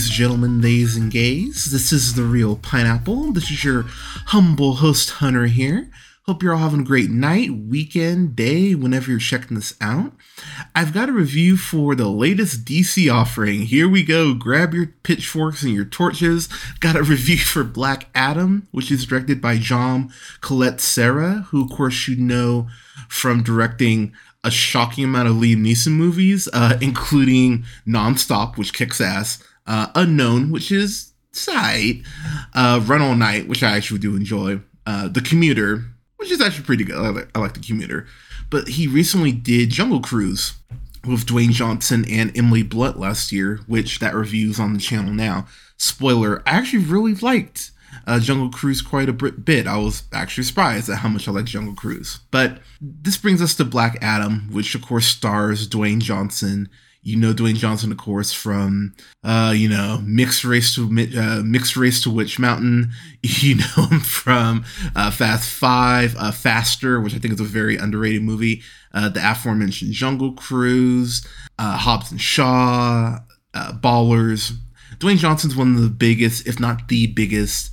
ladies, gentlemen, theys, and gays. This is the Reel Pineapple. This is your humble host, Hunter, here. Hope you're all having a great night, weekend, day, whenever you're checking this out. I've got a review for the latest DC offering. Here we go. Grab your pitchforks and your torches. Got a review for Black Adam, which is directed by Jaume Collet-Serra, who, of course, you know from directing a shocking amount of Liam Neeson movies, uh, including Nonstop, which kicks ass, uh, Unknown, which is side, uh, Run All Night, which I actually do enjoy, uh, The Commuter, which is actually pretty good. I like, I like The Commuter. But he recently did Jungle Cruise with Dwayne Johnson and Emily Blunt last year, which that review's on the channel now. Spoiler, I actually really liked uh, Jungle Cruise quite a bit. I was actually surprised at how much I like Jungle Cruise. But this brings us to Black Adam, which of course stars Dwayne Johnson. You know Dwayne Johnson, of course, from uh, you know mixed race to uh, mixed race to Witch Mountain. You know him from uh, Fast Five, uh, Faster, which I think is a very underrated movie. Uh, the aforementioned Jungle Cruise, uh, Hobbs and Shaw, uh, Ballers. Dwayne Johnson's one of the biggest, if not the biggest,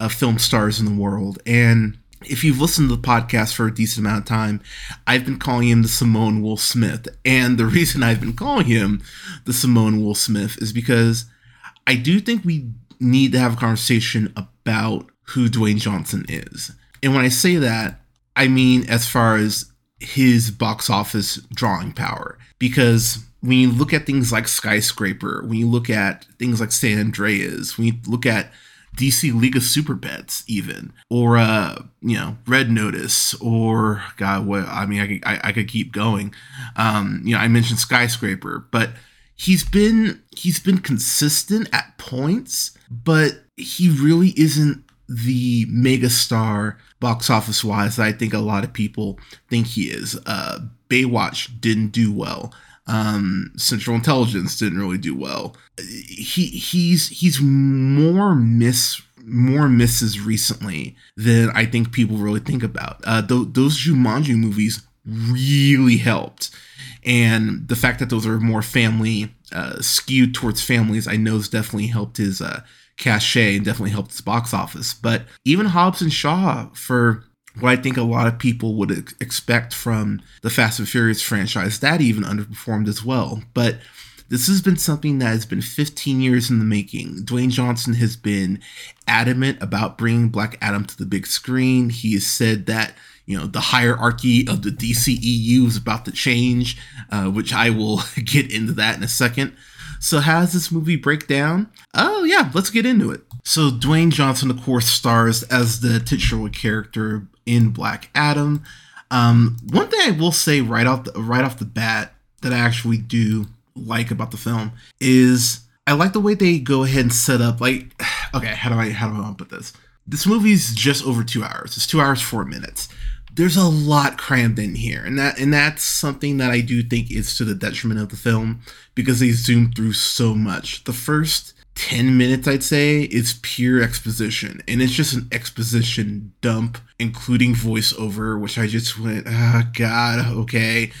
uh, film stars in the world. And if you've listened to the podcast for a decent amount of time, I've been calling him the Simone Will Smith. And the reason I've been calling him the Simone Will Smith is because I do think we need to have a conversation about who Dwayne Johnson is. And when I say that, I mean as far as his box office drawing power. Because when you look at things like Skyscraper, when you look at things like San Andreas, when you look at DC League of Super Pets, even, or uh, you know, Red Notice, or God, what I mean, I could, I, I could keep going. Um, you know, I mentioned Skyscraper, but he's been he's been consistent at points, but he really isn't the megastar box office wise I think a lot of people think he is. Uh, Baywatch didn't do well um, Central Intelligence didn't really do well. He he's he's more miss more misses recently than I think people really think about. Uh, th- those Jumanji movies really helped, and the fact that those are more family uh, skewed towards families, I know has definitely helped his uh, cachet and definitely helped his box office. But even Hobbs and Shaw for what I think a lot of people would expect from the Fast and Furious franchise. That even underperformed as well. But this has been something that has been 15 years in the making. Dwayne Johnson has been adamant about bringing Black Adam to the big screen. He has said that you know the hierarchy of the DCEU is about to change, uh, which I will get into that in a second. So, how does this movie break down? Oh, yeah, let's get into it. So, Dwayne Johnson, of course, stars as the titular character in Black Adam. Um, one thing I will say right off the, right off the bat that I actually do like about the film is I like the way they go ahead and set up. Like, okay, how do I how do I put this? This movie's just over two hours. It's two hours four minutes. There's a lot crammed in here, and that and that's something that I do think is to the detriment of the film because they zoom through so much. The first 10 minutes, I'd say, is pure exposition. And it's just an exposition dump, including voiceover, which I just went, oh, God, okay.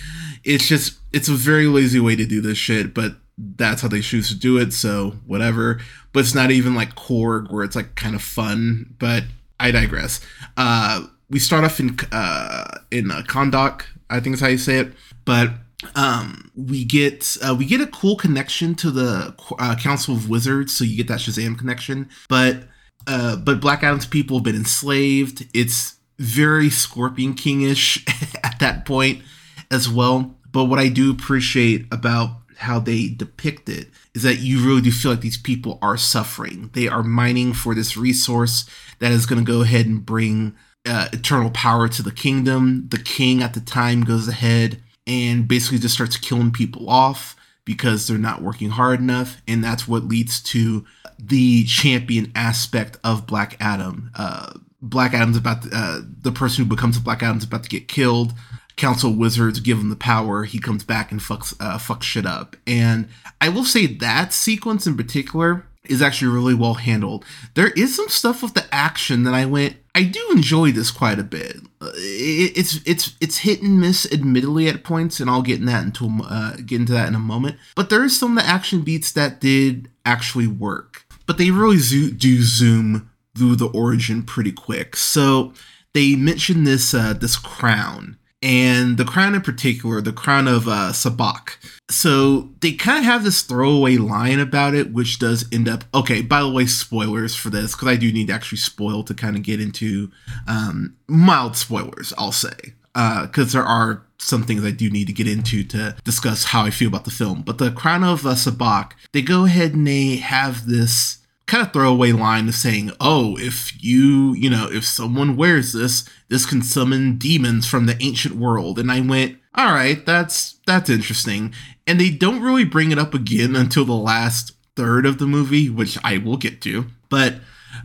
It's just, it's a very lazy way to do this shit, but that's how they choose to do it, so whatever. But it's not even like Korg, where it's like kind of fun, but I digress. Uh, we start off in, uh, in uh, Kahndaq, I think is how you say it, but um, we get uh, we get a cool connection to the uh, Council of Wizards, so you get that Shazam connection. But uh, but Black Adam's people have been enslaved. It's very Scorpion Kingish at that point as well. But what I do appreciate about how they depict it is that you really do feel like these people are suffering. They are mining for this resource that is going to go ahead and bring uh, eternal power to the kingdom. The king at the time goes ahead and basically just starts killing people off because they're not working hard enough, and that's what leads to the champion aspect of Black Adam. Uh, Black Adam's about to, uh, the person who becomes a Black Adam's about to get killed. Council wizards give him the power. He comes back and fucks uh, fucks shit up. And I will say that sequence in particular is actually really well handled. There is some stuff with the action that I went, I do enjoy this quite a bit. Uh, it, it's it's it's hit and miss, admittedly, at points, and I'll get in that into uh, get into that in a moment. But there is some of the action beats that did actually work, but they really zo- do zoom through the origin pretty quick. So they mentioned this uh, this crown and the crown in particular, the crown of uh, Sabbac. So they kind of have this throwaway line about it, which does end up okay. By the way, spoilers for this because I do need to actually spoil to kind of get into um, mild spoilers. I'll say because uh, there are some things I do need to get into to discuss how I feel about the film. But the crown of uh, Sabbac, they go ahead and they have this kind of throwaway line of saying, "Oh, if you, you know, if someone wears this, this can summon demons from the ancient world." And I went, "All right, that's that's interesting." And they don't really bring it up again until the last third of the movie, which I will get to. But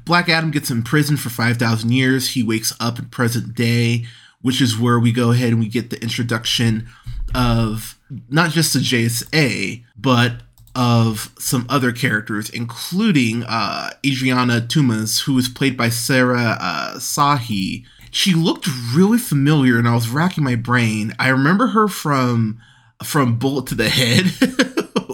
Black Adam gets imprisoned for 5,000 years. He wakes up in present day, which is where we go ahead and we get the introduction of not just the JSA, but of some other characters, including uh, Adrianna Tomaz, who was played by Sarah uh, Shahi. She looked really familiar, and I was racking my brain. I remember her from from Bullet to the Head,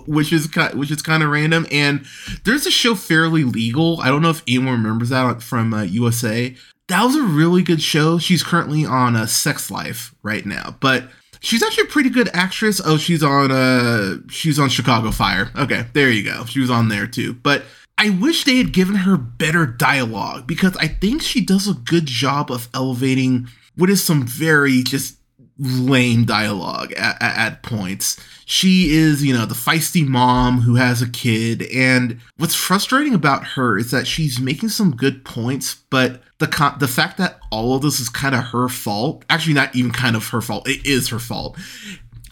which is kind, which is kind of random. And there's a show Fairly Legal. I don't know if anyone remembers that from uh, USA. That was a really good show. She's currently on a Sex Life right now, but She's actually a pretty good actress. Oh, she's on uh she's on Chicago Fire. Okay, there you go. She was on there too. But I wish they had given her better dialogue because I think she does a good job of elevating what is some very just lame dialogue at, at, points. She is, you know, the feisty mom who has a kid. And what's frustrating about her is that she's making some good points, but the con- the fact that all of this is kind of her fault, actually not even kind of her fault, it is her fault.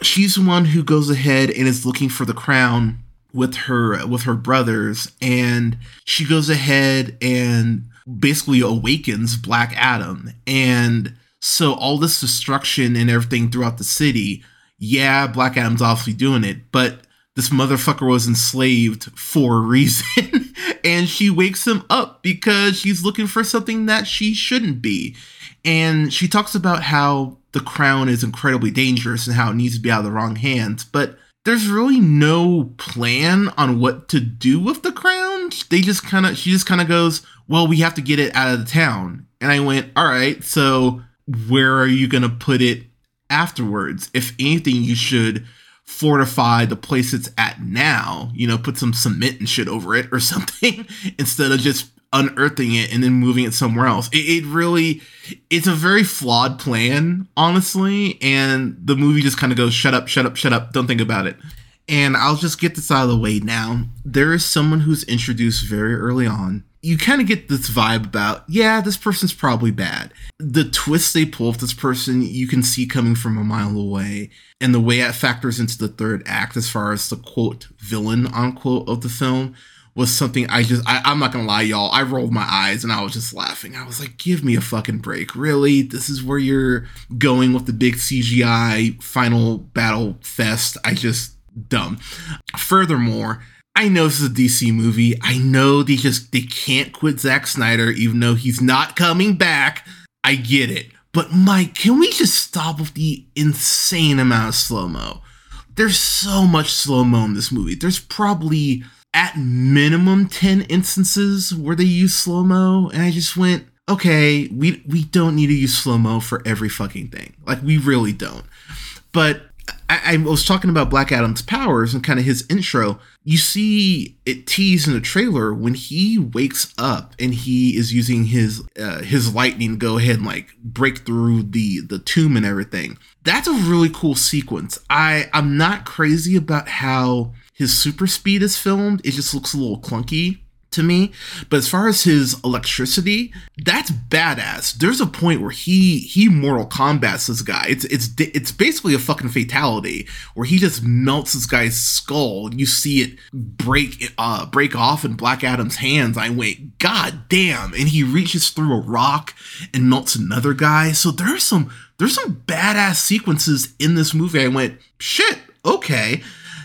She's the one who goes ahead and is looking for the crown with her with her brothers and she goes ahead and basically awakens Black Adam and so all this destruction and everything throughout the city, yeah, Black Adam's obviously doing it, but this motherfucker was enslaved for a reason. and she wakes him up because she's looking for something that she shouldn't be. And she talks about how the crown is incredibly dangerous and how it needs to be out of the wrong hands. But there's really no plan on what to do with the crown. They just kind of, she just kind of goes, well, we have to get it out of the town. And I went, all right, so where are you going to put it afterwards? If anything, you should fortify the place it's at now, you know, put some cement and shit over it or something instead of just unearthing it and then moving it somewhere else. It, it, really, it's a very flawed plan, honestly. And the movie just kind of goes, shut up, shut up, shut up. Don't think about it. And I'll just get this out of the way now. There is someone who's introduced very early on you kind of get this vibe about, yeah, this person's probably bad. The twist they pull with this person, you can see coming from a mile away. And the way it factors into the third act, as far as the quote villain unquote of the film, was something I just, I, I'm not gonna lie, y'all. I rolled my eyes and I was just laughing. I was like, give me a fucking break. Really? This is where you're going with the big CGI final battle fest. I just, dumb. Furthermore, I know this is a DC movie. I know they just they can't quit Zack Snyder even though he's not coming back. I get it. But Mike, can we just stop with the insane amount of slow-mo? There's so much slow-mo in this movie. There's probably at minimum 10 instances where they use slow-mo and I just went, "Okay, we we don't need to use slow-mo for every fucking thing. Like we really don't." But I, I, was talking about Black Adam's powers and kind of his intro. You see it teased in the trailer when he wakes up and he is using his uh, his lightning to go ahead and like break through the the tomb and everything. That's a really cool sequence. I I'm not crazy about how his super speed is filmed. It just looks a little clunky to me. But as far as his electricity, that's badass. There's a point where he he Mortal Kombat's this guy. It's it's it's basically a fucking fatality where he just melts this guy's skull. And you see it break uh break off in Black Adam's hands. I wait, god damn! And he reaches through a rock and melts another guy. So there's some there's some badass sequences in this movie. I went, shit, okay.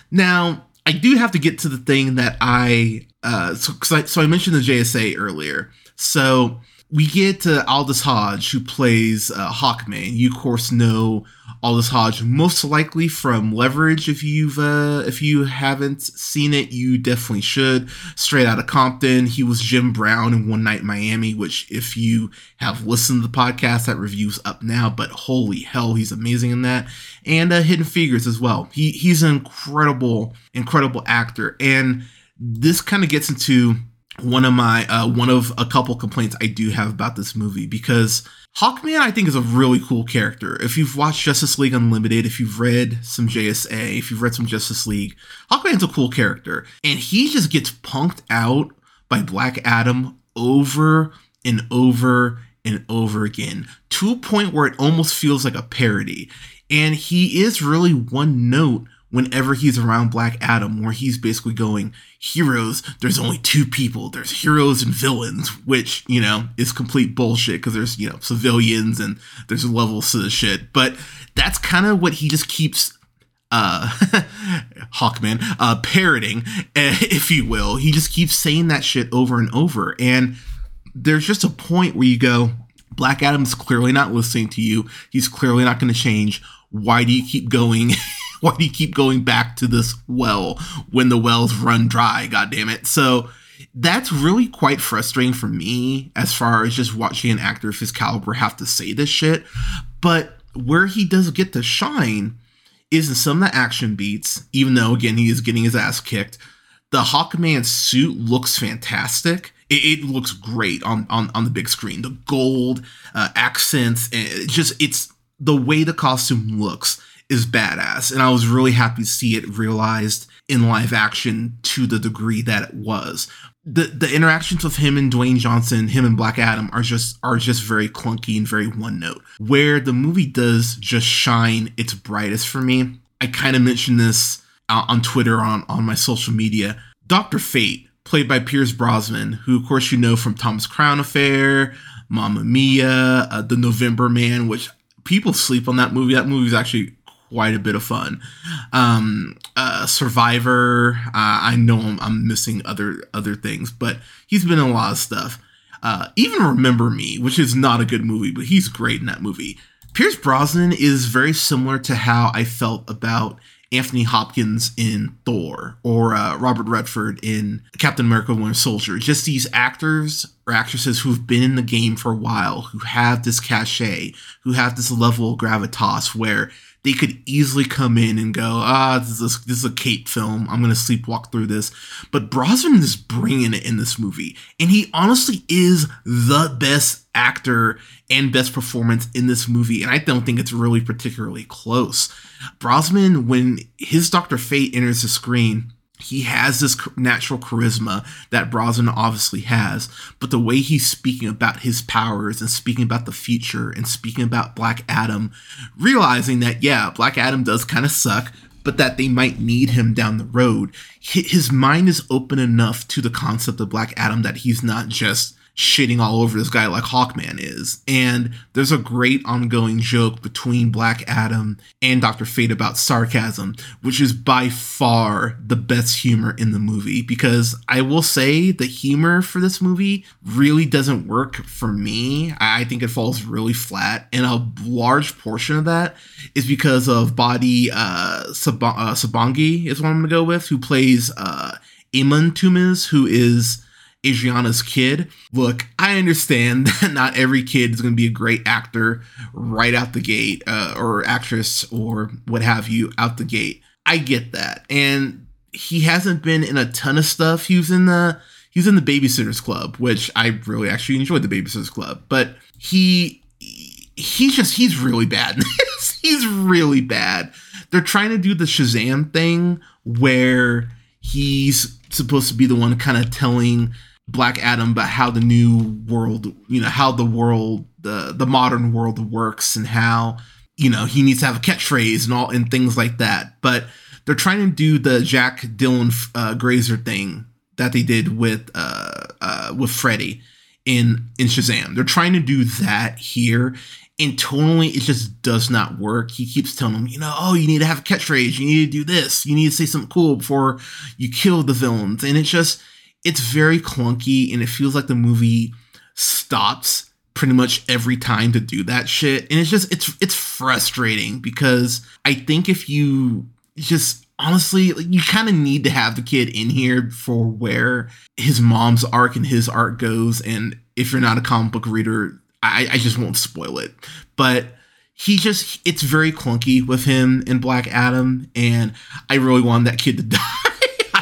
Now I do have to get to the thing that I uh, so, I, so I mentioned the JSA earlier. So we get to Aldis Hodge, who plays uh, Hawkman. You, of course, know Aldis Hodge most likely from Leverage. If you've uh, if you haven't seen it, you definitely should. Straight out of Compton, he was Jim Brown in One Night Miami. Which, if you have listened to the podcast, that review's up now. But holy hell, he's amazing in that. And uh, Hidden Figures as well. He he's an incredible, incredible actor and this kind of gets into one of my uh, one of a couple complaints I do have about this movie because Hawkman I think is a really cool character. If you've watched Justice League Unlimited, if you've read some JSA, if you've read some Justice League, Hawkman's a cool character, and he just gets punked out by Black Adam over and over and over again to a point where it almost feels like a parody. And he is really one note whenever he's around Black Adam, where he's basically going, heroes, there's only two people. There's heroes and villains, which, you know, is complete bullshit because there's, you know, civilians and there's levels to the shit. But that's kind of what he just keeps uh Hawkman uh parroting if you will. He just keeps saying that shit over and over. And there's just a point where you go Black Adam's clearly not listening to you. He's clearly not going to change. Why do you keep going why do you keep going back to this well when the wells run dry? God damn it! So that's really quite frustrating for me as far as just watching an actor of his caliber have to say this shit. But where he does get to shine is in some of the action beats, even though again he is getting his ass kicked. The Hawkman suit looks fantastic. It, it looks great on, on on the big screen. The gold uh, accents, and it just it's the way the costume looks is badass. And I was really happy to see it realized in live action to the degree that it was. The the interactions with him and Dwayne Johnson, him and Black Adam are just are just very clunky and very one note. Where the movie does just shine its brightest for me. I kind of mentioned this on Twitter on on my social media. Doctor Fate, played by Pierce Brosnan, who of course you know from Thomas Crown Affair, Mamma Mia, uh, The November Man, which people sleep on that movie. That movie is actually quite a bit of fun. Um, uh, Survivor, uh, I know I'm, I'm, missing other other things, but he's been in a lot of stuff. Uh, even Remember Me, which is not a good movie, but he's great in that movie. Pierce Brosnan is very similar to how I felt about Anthony Hopkins in Thor or uh, Robert Redford in Captain America Winter Soldier. Just these actors or actresses who've been in the game for a while, who have this cachet, who have this level of gravitas where they could easily come in and go, ah, this is a, this is a Kate film. I'm gonna sleepwalk through this. But Brosnan is bringing it in this movie, and he honestly is the best actor and best performance in this movie. And I don't think it's really particularly close. Brosnan, when his Doctor Fate enters the screen, he has this natural charisma that Brosnan obviously has, but the way he's speaking about his powers and speaking about the future and speaking about Black Adam, realizing that, yeah, Black Adam does kind of suck, but that they might need him down the road. His mind is open enough to the concept of Black Adam that he's not just shitting all over this guy like Hawkman is. And there's a great ongoing joke between Black Adam and Dr. Fate about sarcasm, which is by far the best humor in the movie. Because I will say the humor for this movie really doesn't work for me. I think it falls really flat. And a large portion of that is because of Bodhi uh, Sab- uh Sabongui, is what I'm going to go with, who plays uh, Amon Tomaz, who is Adrianna's kid. Look, I understand that not every kid is going to be a great actor right out the gate, uh, or actress, or what have you, out the gate. I get that, and he hasn't been in a ton of stuff. He was in the he was in the Babysitters Club, which I really actually enjoyed the Babysitters Club, but he he's just he's really bad. he's really bad. They're trying to do the Shazam thing where he's supposed to be the one kind of telling Black Adam, but how the new world, you know, how the world, the the modern world works, and how you know he needs to have a catchphrase and all and things like that. But they're trying to do the Jack Dylan uh, Grazer thing that they did with uh, uh, with Freddy in in Shazam. They're trying to do that here, and tonally it just does not work. He keeps telling them, you know, oh, you need to have a catchphrase, you need to do this, you need to say something cool before you kill the villains, and it's just it's very clunky, and it feels like the movie stops pretty much every time to do that shit. And it's just it's it's frustrating because i think if you just honestly you kind of need to have the kid in here for where his mom's arc and his arc goes. And if you're not a comic book reader i i just won't spoil it. But he just it's very clunky with him in black adam. And i really wanted that kid to die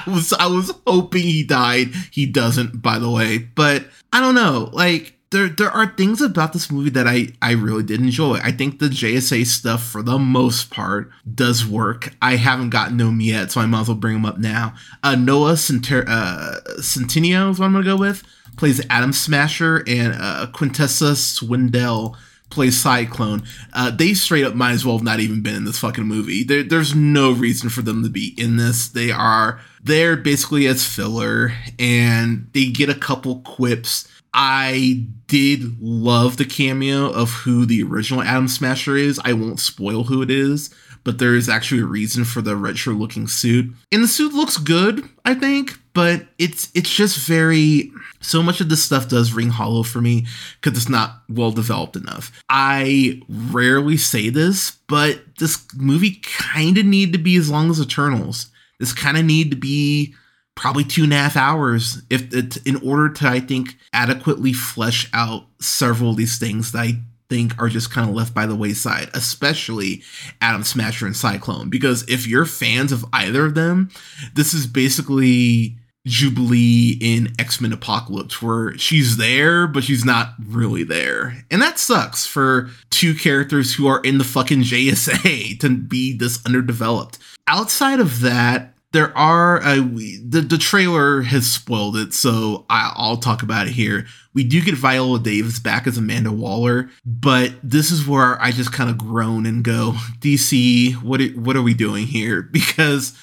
I was I was hoping he died. He doesn't, by the way. But I don't know. Like there there are things about this movie that I I really did enjoy. I think the JSA stuff for the most part does work. I haven't gotten to him yet, so I might as well bring him up now. Uh, Noah Center- uh, Centineo is what I'm gonna go with. Plays Atom Smasher and uh, Quintessa Swindell plays Cyclone. Uh, they straight up might as well have not even been in this fucking movie. There, there's no reason for them to be in this. They are there basically as filler, and they get a couple quips I did love the cameo of who the original Atom Smasher is. I won't spoil who it is, but there is actually a reason for the retro looking suit. And the suit looks good, I think, but it's it's just very so much of this stuff does ring hollow for me because it's not well developed enough. I rarely say this, but this movie kind of need to be as long as Eternals. This kind of need to be probably two and a half hours if it, in order to i think adequately flesh out several of these things that i think are just kind of left by the wayside especially Atom smasher and cyclone. Because if you're fans of either of them this is basically jubilee in x-men apocalypse where she's there but she's not really there. And that sucks for two characters who are in the fucking jsa to be this underdeveloped. Outside of that there are we, the the trailer has spoiled it, so I, will talk about it here. We do get Viola Davis back as Amanda Waller, but this is where I just kind of groan and go, DC, what are, what are we doing here? Because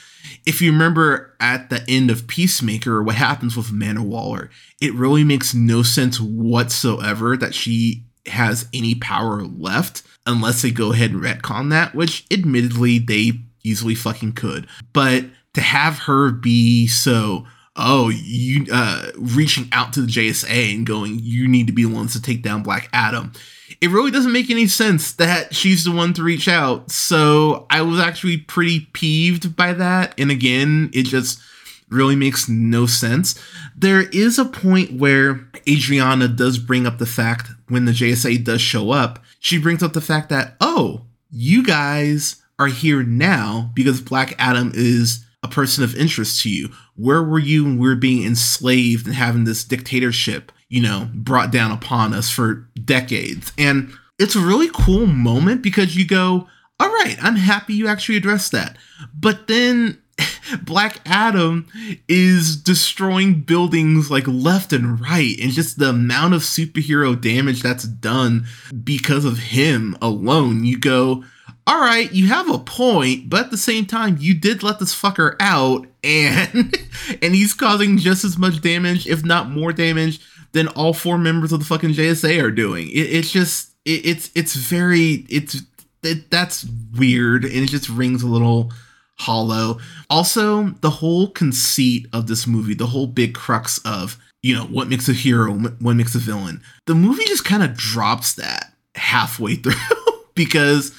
if you remember at the end of Peacemaker, what happens with Amanda Waller, it really makes no sense whatsoever that she has any power left unless they go ahead and retcon that, which admittedly they easily fucking could. But to have her be so oh you uh reaching out to the JSA and going you need to be the ones to take down Black Adam. It really doesn't make any sense that she's the one to reach out. So I was actually pretty peeved by that. And again it just really makes no sense. There is a point where Adrianna does bring up the fact when the JSA does show up she brings up the fact that oh you guys are here now because Black Adam is a person of interest to you? Where were you when we were being enslaved and having this dictatorship, you know, brought down upon us for decades? And it's a really cool moment because you go, all right, I'm happy you actually addressed that. But then Black Adam is destroying buildings like left and right, and just the amount of superhero damage that's done because of him alone, you go, all right, you have a point, but at the same time, you did let this fucker out, and and he's causing just as much damage, if not more damage, than all four members of the fucking JSA are doing. It, it's just it, it's it's very it's it, that's weird, and it just rings a little hollow. Also, the whole conceit of this movie, the whole big crux of you know what makes a hero, what makes a villain, the movie just kind of drops that halfway through because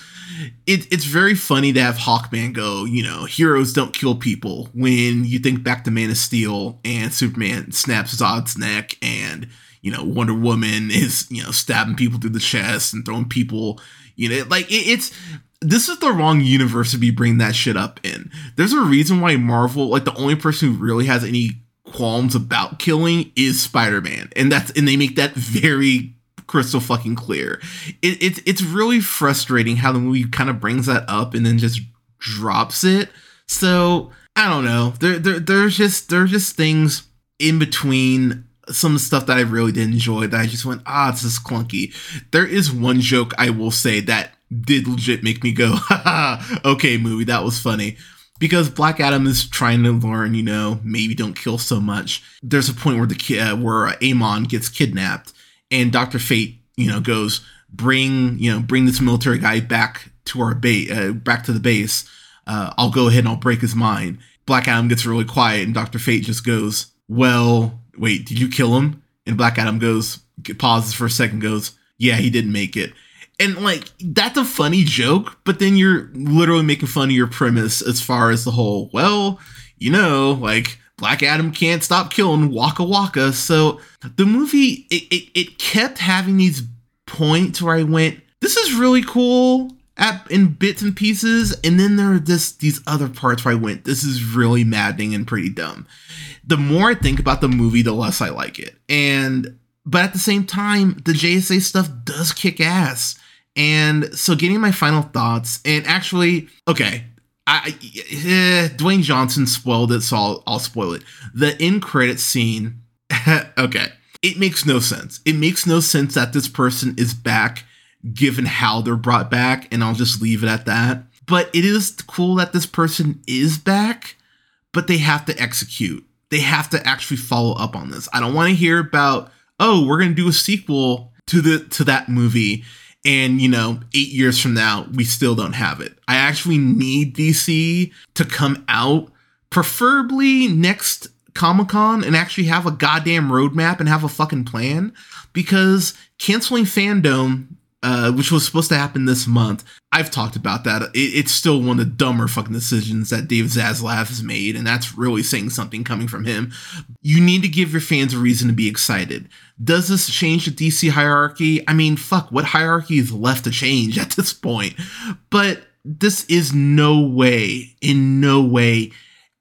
it, it's very funny to have Hawkman go, you know, heroes don't kill people when you think back to Man of Steel and Superman snaps Zod's neck and, you know, Wonder Woman is, you know, stabbing people through the chest and throwing people, you know, like it, it's, this is the wrong universe to be bringing that shit up in. There's a reason why Marvel, like the only person who really has any qualms about killing is Spider-Man. And that's, and they make that very crystal fucking clear. It, it's it's really frustrating how the movie kind of brings that up and then just drops it. So I don't know. There, there there's just there's just things in between some stuff that I really did enjoy that I just went, ah, this is clunky. There is one joke I will say that did legit make me go, haha, okay, movie, that was funny. Because Black Adam is trying to learn, you know, maybe don't kill so much. There's a point where the kid, uh, where Amon gets kidnapped, and Doctor Fate, you know, goes bring, you know, bring this military guy back to our base, uh, back to the base. Uh, I'll go ahead and I'll break his mind. Black Adam gets really quiet, and Doctor Fate just goes, "Well, wait, did you kill him?" And Black Adam goes, pauses for a second, goes, "Yeah, he didn't make it." and like that's a funny joke but then you're literally making fun of your premise as far as the whole well you know like black adam can't stop killing waka waka. So the movie it, it, it kept having these points where i went this is really cool at, in bits and pieces. And then there are this these other parts where i went this is really maddening and pretty dumb. The more i think about the movie the less i like it. And but at the same time the jsa stuff does kick ass. And so, getting my final thoughts, and actually, okay, I, eh, Dwayne Johnson spoiled it, so I'll, I'll spoil it. The end credit scene, okay, it makes no sense. It makes no sense that this person is back, given how they're brought back, and I'll just leave it at that. But it is cool that this person is back, but they have to execute. They have to actually follow up on this. I don't want to hear about, oh, we're gonna do a sequel to the to that movie and you know eight years from now we still don't have it. I actually need dc to come out preferably next comic-con and actually have a goddamn roadmap and have a fucking plan because canceling fandom uh, which was supposed to happen this month. I've talked about that. It, it's still one of the dumber fucking decisions that Dave Zaslav has made, and that's really saying something coming from him. You need to give your fans a reason to be excited. Does this change the DC hierarchy? I mean, fuck, what hierarchy is left to change at this point? But this is no way, in no way,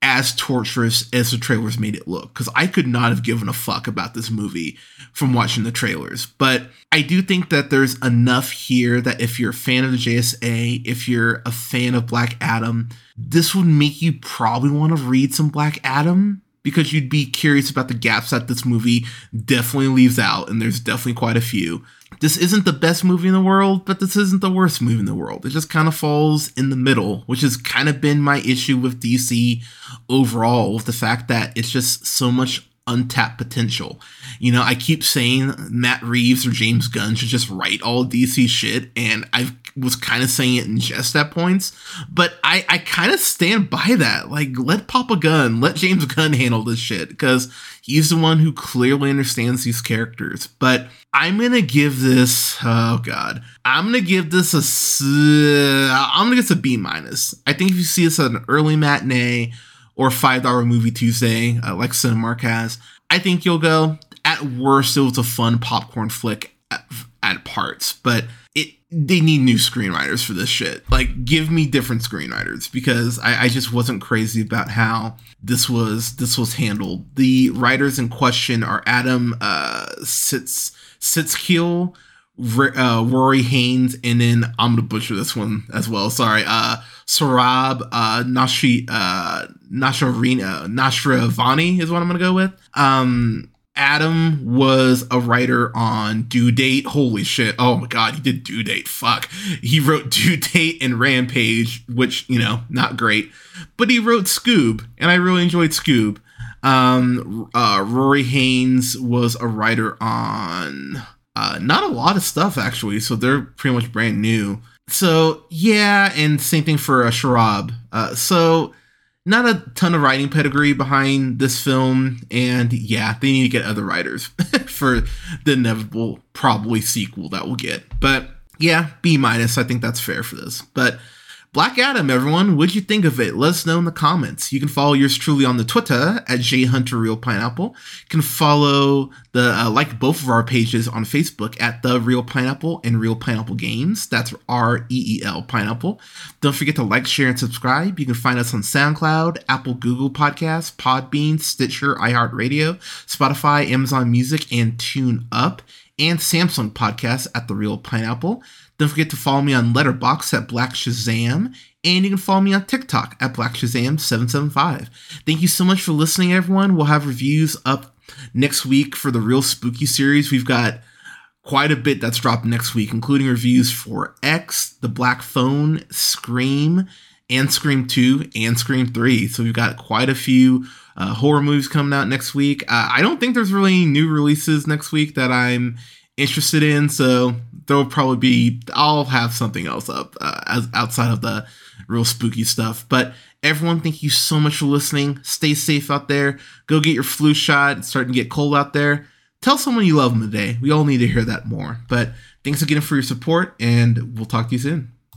as torturous as the trailers made it look. Because I could not have given a fuck about this movie from watching the trailers. But I do think that there's enough here that if you're a fan of the JSA, if you're a fan of Black Adam, this would make you probably want to read some Black Adam because you'd be curious about the gaps that this movie definitely leaves out, and there's definitely quite a few. This isn't the best movie in the world, but this isn't the worst movie in the world. It just kind of falls in the middle, which has kind of been my issue with DC overall, with the fact that it's just so much untapped potential. You know, I keep saying Matt Reeves or James Gunn should just write all DC shit, and I was kind of saying it in jest at points, but I, I kind of stand by that. Like, let Papa Gunn, let James Gunn handle this shit, because he's the one who clearly understands these characters. But I'm gonna give this, oh god, I'm gonna give this a, I'm gonna give this a B minus. I think if you see this at an early matinee, or five dollar movie Tuesday, uh, like Cinemark has, I think you'll go. At worst, it was a fun popcorn flick at, at parts, but it they need new screenwriters for this shit. Like, give me different screenwriters because I, I just wasn't crazy about how this was this was handled. The writers in question are Adam uh, Sitz Sztykiel, uh, Rory Haines, and then I'm gonna butcher this one as well. Sorry, uh, Sohrab uh, Nashi uh, Nasharina Nashravani is what I'm gonna go with. Um, Adam was a writer on Due Date. Holy shit! Oh my god, he did Due Date. Fuck, he wrote Due Date and Rampage, which you know not great, but he wrote Scoob, and I really enjoyed Scoob. Um, uh, Rory Haines was a writer on uh, not a lot of stuff actually, so they're pretty much brand new. So yeah, and same thing for uh, Sohrab. Uh, so not a ton of writing pedigree behind this film, and yeah, they need to get other writers for the inevitable probably sequel that we'll get. But yeah, B minus. I think that's fair for this. But Black Adam, everyone, what'd you think of it? Let us know in the comments. You can follow yours truly on the Twitter at jhunterreelpineapple. You can follow the uh, like both of our pages on Facebook at the Reel Pineapple and Reel Pineapple Games. That's R E E L Pineapple. Don't forget to like, share, and subscribe. You can find us on SoundCloud, Apple, Google Podcasts, Podbean, Stitcher, iHeartRadio, Spotify, Amazon Music, and Tune Up, and Samsung Podcasts at the Reel Pineapple. Don't forget to follow me on Letterboxd at Black Shazam, and you can follow me on TikTok at Black Shazam775. Thank you so much for listening, everyone. We'll have reviews up next week for the real spooky series, we've got quite a bit that's dropped next week, including reviews for X, The Black Phone, Scream, and Scream 2 and Scream 3. So we've got quite a few uh, horror movies coming out next week. Uh, I don't think there's really any new releases next week that I'm interested in. So there'll probably be, I'll have something else up uh, as, outside of the real spooky stuff. But everyone, thank you so much for listening. Stay safe out there. Go get your flu shot. It's starting to get cold out there. Tell someone you love them today. We all need to hear that more. But thanks again for your support, and we'll talk to you soon.